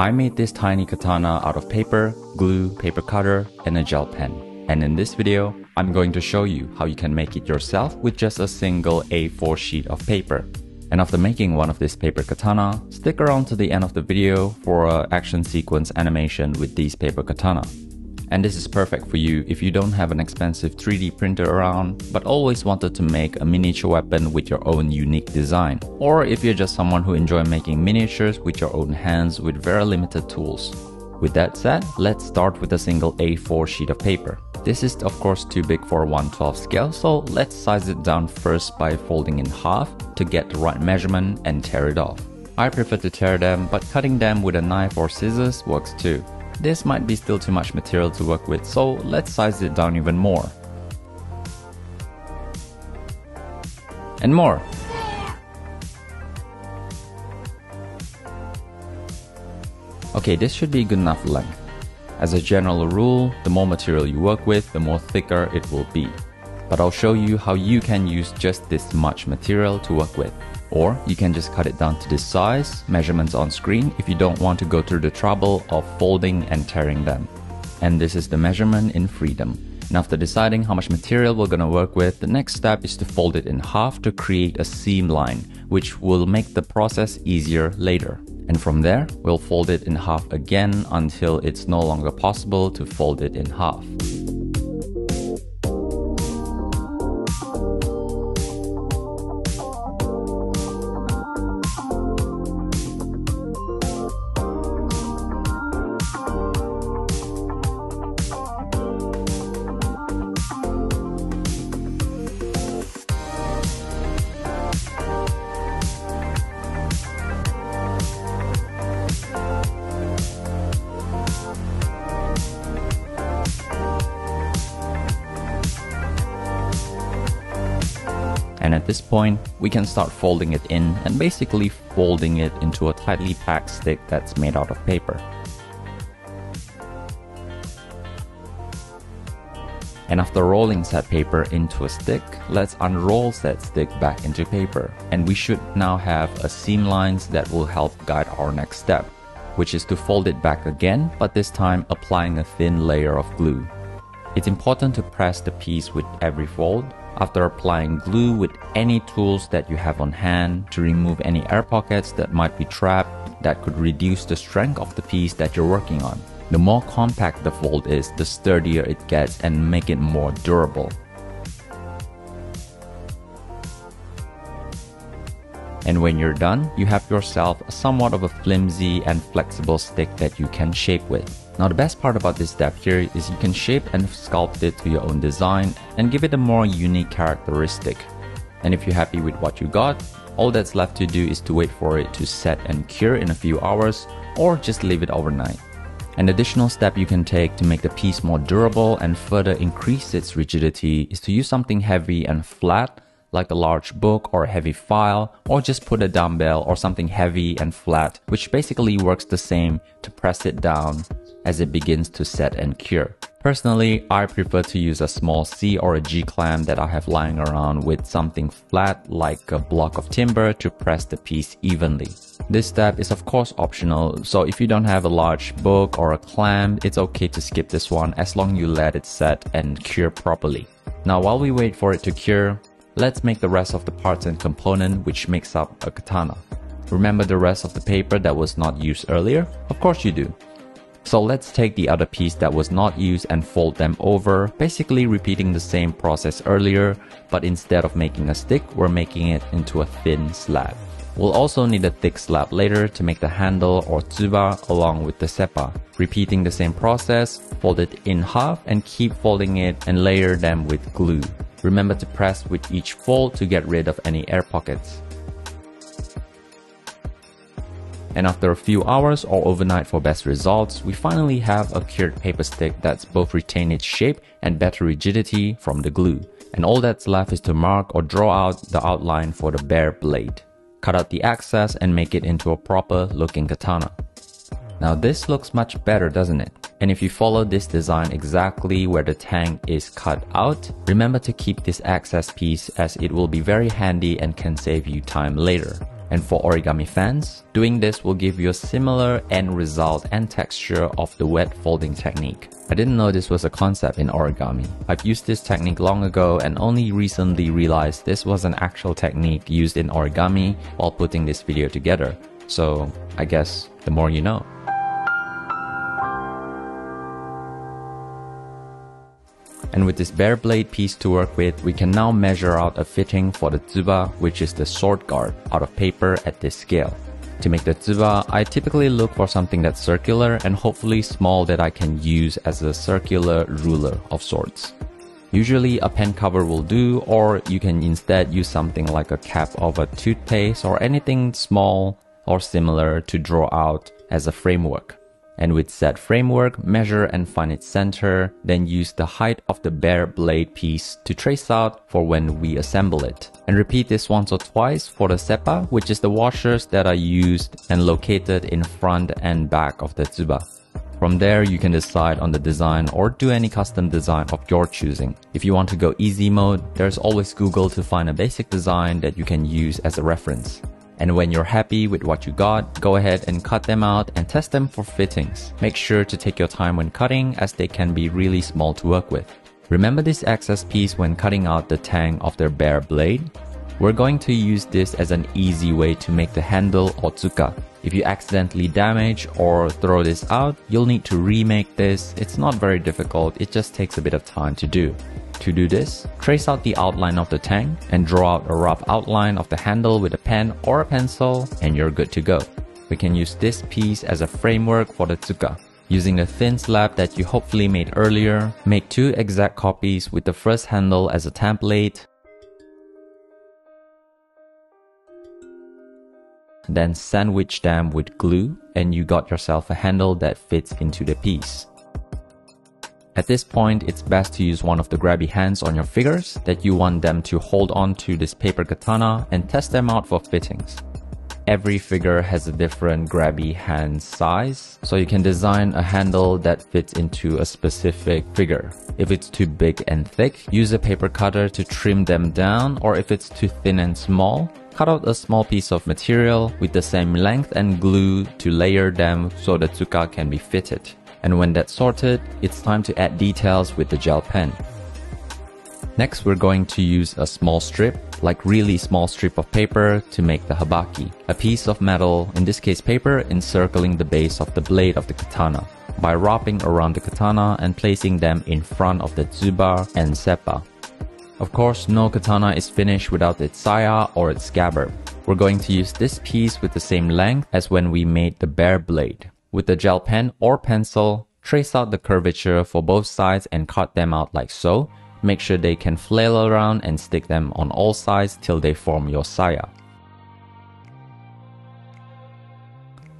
I made this tiny katana out of paper, glue, paper cutter, and a gel pen. And in this video, I'm going to show you how you can make it yourself with just a single A4 sheet of paper. And after making one of this paper katana, stick around to the end of the video for a action sequence animation with these paper katana. And this is perfect for you if you don't have an expensive 3D printer around, but always wanted to make a miniature weapon with your own unique design. Or if you're just someone who enjoy making miniatures with your own hands with very limited tools. With that said, let's start with a single A4 sheet of paper. This is of course too big for a 112 scale, so let's size it down first by folding in half to get the right measurement and tear it off. I prefer to tear them, but cutting them with a knife or scissors works too. This might be still too much material to work with, so let's size it down even more. And more. Okay, this should be good enough length. As a general rule, the more material you work with, the more thicker it will be. But I'll show you how you can use just this much material to work with. Or you can just cut it down to this size, measurements on screen if you don't want to go through the trouble of folding and tearing them. And this is the measurement in freedom. And after deciding how much material we're gonna work with, the next step is to fold it in half to create a seam line, which will make the process easier later. And from there, we'll fold it in half again until it's no longer possible to fold it in half. This point, we can start folding it in and basically folding it into a tightly packed stick that's made out of paper. And after rolling said paper into a stick, let's unroll said stick back into paper. And we should now have a seam lines that will help guide our next step, which is to fold it back again, but this time applying a thin layer of glue. It's important to press the piece with every fold after applying glue with any tools that you have on hand to remove any air pockets that might be trapped that could reduce the strength of the piece that you're working on. The more compact the fold is, the sturdier it gets and make it more durable. And when you're done, you have yourself somewhat of a flimsy and flexible stick that you can shape with. Now the best part about this step here is you can shape and sculpt it to your own design and give it a more unique characteristic. And if you're happy with what you got, all that's left to do is to wait for it to set and cure in a few hours or just leave it overnight. An additional step you can take to make the piece more durable and further increase its rigidity is to use something heavy and flat like a large book or a heavy file, or just put a dumbbell or something heavy and flat, which basically works the same to press it down as it begins to set and cure. Personally, I prefer to use a small C or a G clamp that I have lying around with something flat like a block of timber to press the piece evenly. This step is of course optional, so if you don't have a large book or a clamp, it's okay to skip this one as long you let it set and cure properly. Now while we wait for it to cure, let's make the rest of the parts and component which makes up a katana. Remember the rest of the paper that was not used earlier? Of course you do. So let's take the other piece that was not used and fold them over, basically repeating the same process earlier, but instead of making a stick, we're making it into a thin slab. We'll also need a thick slab later to make the handle or tsuba along with the seppa. Repeating the same process, fold it in half and keep folding it and layer them with glue. Remember to press with each fold to get rid of any air pockets and after a few hours or overnight for best results, we finally have a cured paper stick that's both retain its shape and better rigidity from the glue. And all that's left is to mark or draw out the outline for the bare blade. Cut out the excess and make it into a proper looking katana. Now this looks much better doesn't it? And if you follow this design exactly where the tang is cut out, remember to keep this excess piece as it will be very handy and can save you time later. And for origami fans, doing this will give you a similar end result and texture of the wet folding technique. I didn't know this was a concept in origami. I've used this technique long ago and only recently realized this was an actual technique used in origami while putting this video together. So I guess the more you know. And with this bare blade piece to work with, we can now measure out a fitting for the tsuba, which is the sword guard, out of paper at this scale. To make the tsuba, I typically look for something that's circular and hopefully small that I can use as a circular ruler of sorts. Usually a pen cover will do or you can instead use something like a cap of a toothpaste or anything small or similar to draw out as a framework and with said framework, measure and find its center, then use the height of the bare blade piece to trace out for when we assemble it. And repeat this once or twice for the seppa, which is the washers that are used and located in front and back of the tsuba. From there, you can decide on the design or do any custom design of your choosing. If you want to go easy mode, there's always Google to find a basic design that you can use as a reference. And when you're happy with what you got, go ahead and cut them out and test them for fittings. Make sure to take your time when cutting as they can be really small to work with. Remember this excess piece when cutting out the tang of their bare blade? We're going to use this as an easy way to make the handle or tsuka. If you accidentally damage or throw this out, you'll need to remake this. It's not very difficult, it just takes a bit of time to do. To do this, trace out the outline of the tang and draw out a rough outline of the handle with a pen or a pencil and you're good to go. We can use this piece as a framework for the tsuka. Using the thin slab that you hopefully made earlier, make two exact copies with the first handle as a template, then sandwich them with glue and you got yourself a handle that fits into the piece. At this point, it's best to use one of the grabby hands on your figures that you want them to hold on to this paper katana and test them out for fittings. Every figure has a different grabby hand size, so you can design a handle that fits into a specific figure. If it's too big and thick, use a paper cutter to trim them down, or if it's too thin and small, cut out a small piece of material with the same length and glue to layer them so the tsuka can be fitted. And when that's sorted, it's time to add details with the gel pen. Next, we're going to use a small strip, like really small strip of paper to make the habaki, a piece of metal, in this case paper, encircling the base of the blade of the katana by wrapping around the katana and placing them in front of the tsuba and seppa. Of course, no katana is finished without its saya or its scabbard. We're going to use this piece with the same length as when we made the bare blade. With a gel pen or pencil, trace out the curvature for both sides and cut them out like so. Make sure they can flail around and stick them on all sides till they form your saya.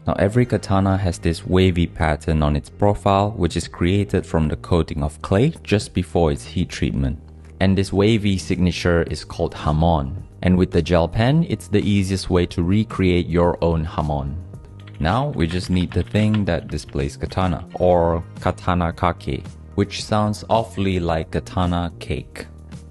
Now every katana has this wavy pattern on its profile which is created from the coating of clay just before its heat treatment. And this wavy signature is called hamon. And with the gel pen, it's the easiest way to recreate your own hamon. Now we just need the thing that displays katana or katana kake, which sounds awfully like katana cake,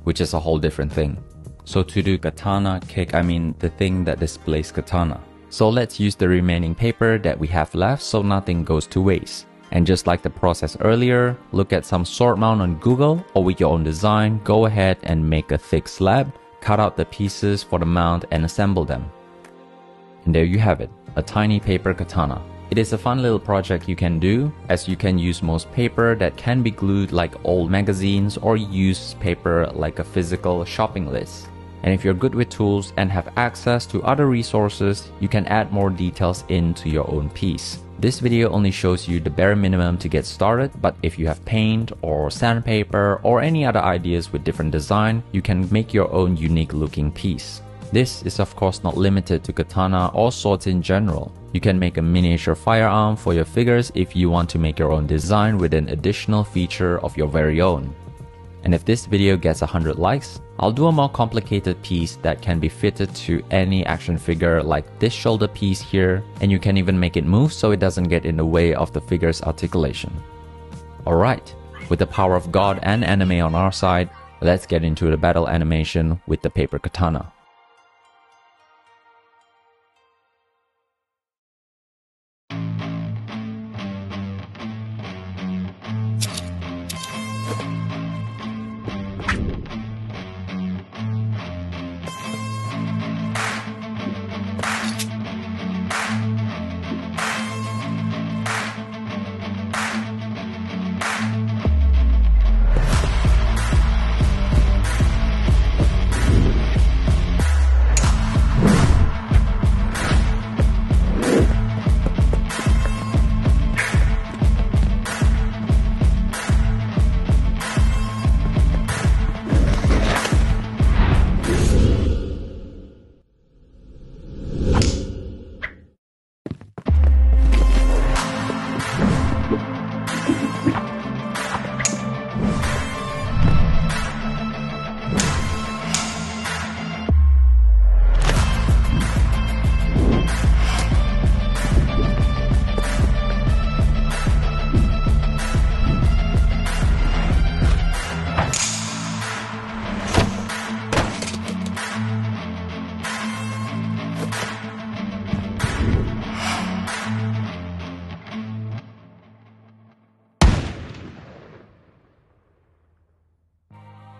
which is a whole different thing. So to do katana cake, I mean the thing that displays katana. So let's use the remaining paper that we have left so nothing goes to waste. And just like the process earlier, look at some sword mount on Google or with your own design, go ahead and make a thick slab, cut out the pieces for the mount and assemble them. And there you have it a tiny paper katana. It is a fun little project you can do, as you can use most paper that can be glued like old magazines or use paper like a physical shopping list. And if you're good with tools and have access to other resources, you can add more details into your own piece. This video only shows you the bare minimum to get started, but if you have paint or sandpaper or any other ideas with different design, you can make your own unique looking piece. This is of course not limited to katana or swords in general. You can make a miniature firearm for your figures if you want to make your own design with an additional feature of your very own. And if this video gets 100 likes, I'll do a more complicated piece that can be fitted to any action figure like this shoulder piece here, and you can even make it move so it doesn't get in the way of the figure's articulation. Alright, with the power of God and anime on our side, let's get into the battle animation with the paper katana.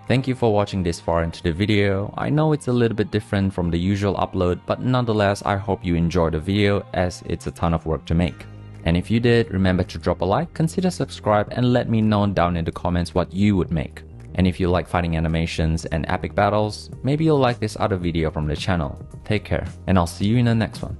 Thank you for watching this far into the video. I know it's a little bit different from the usual upload, but nonetheless, I hope you enjoyed the video as it's a ton of work to make. And if you did, remember to drop a like, consider subscribe, and let me know down in the comments what you would make. And if you like fighting animations and epic battles, maybe you'll like this other video from the channel. Take care, and I'll see you in the next one.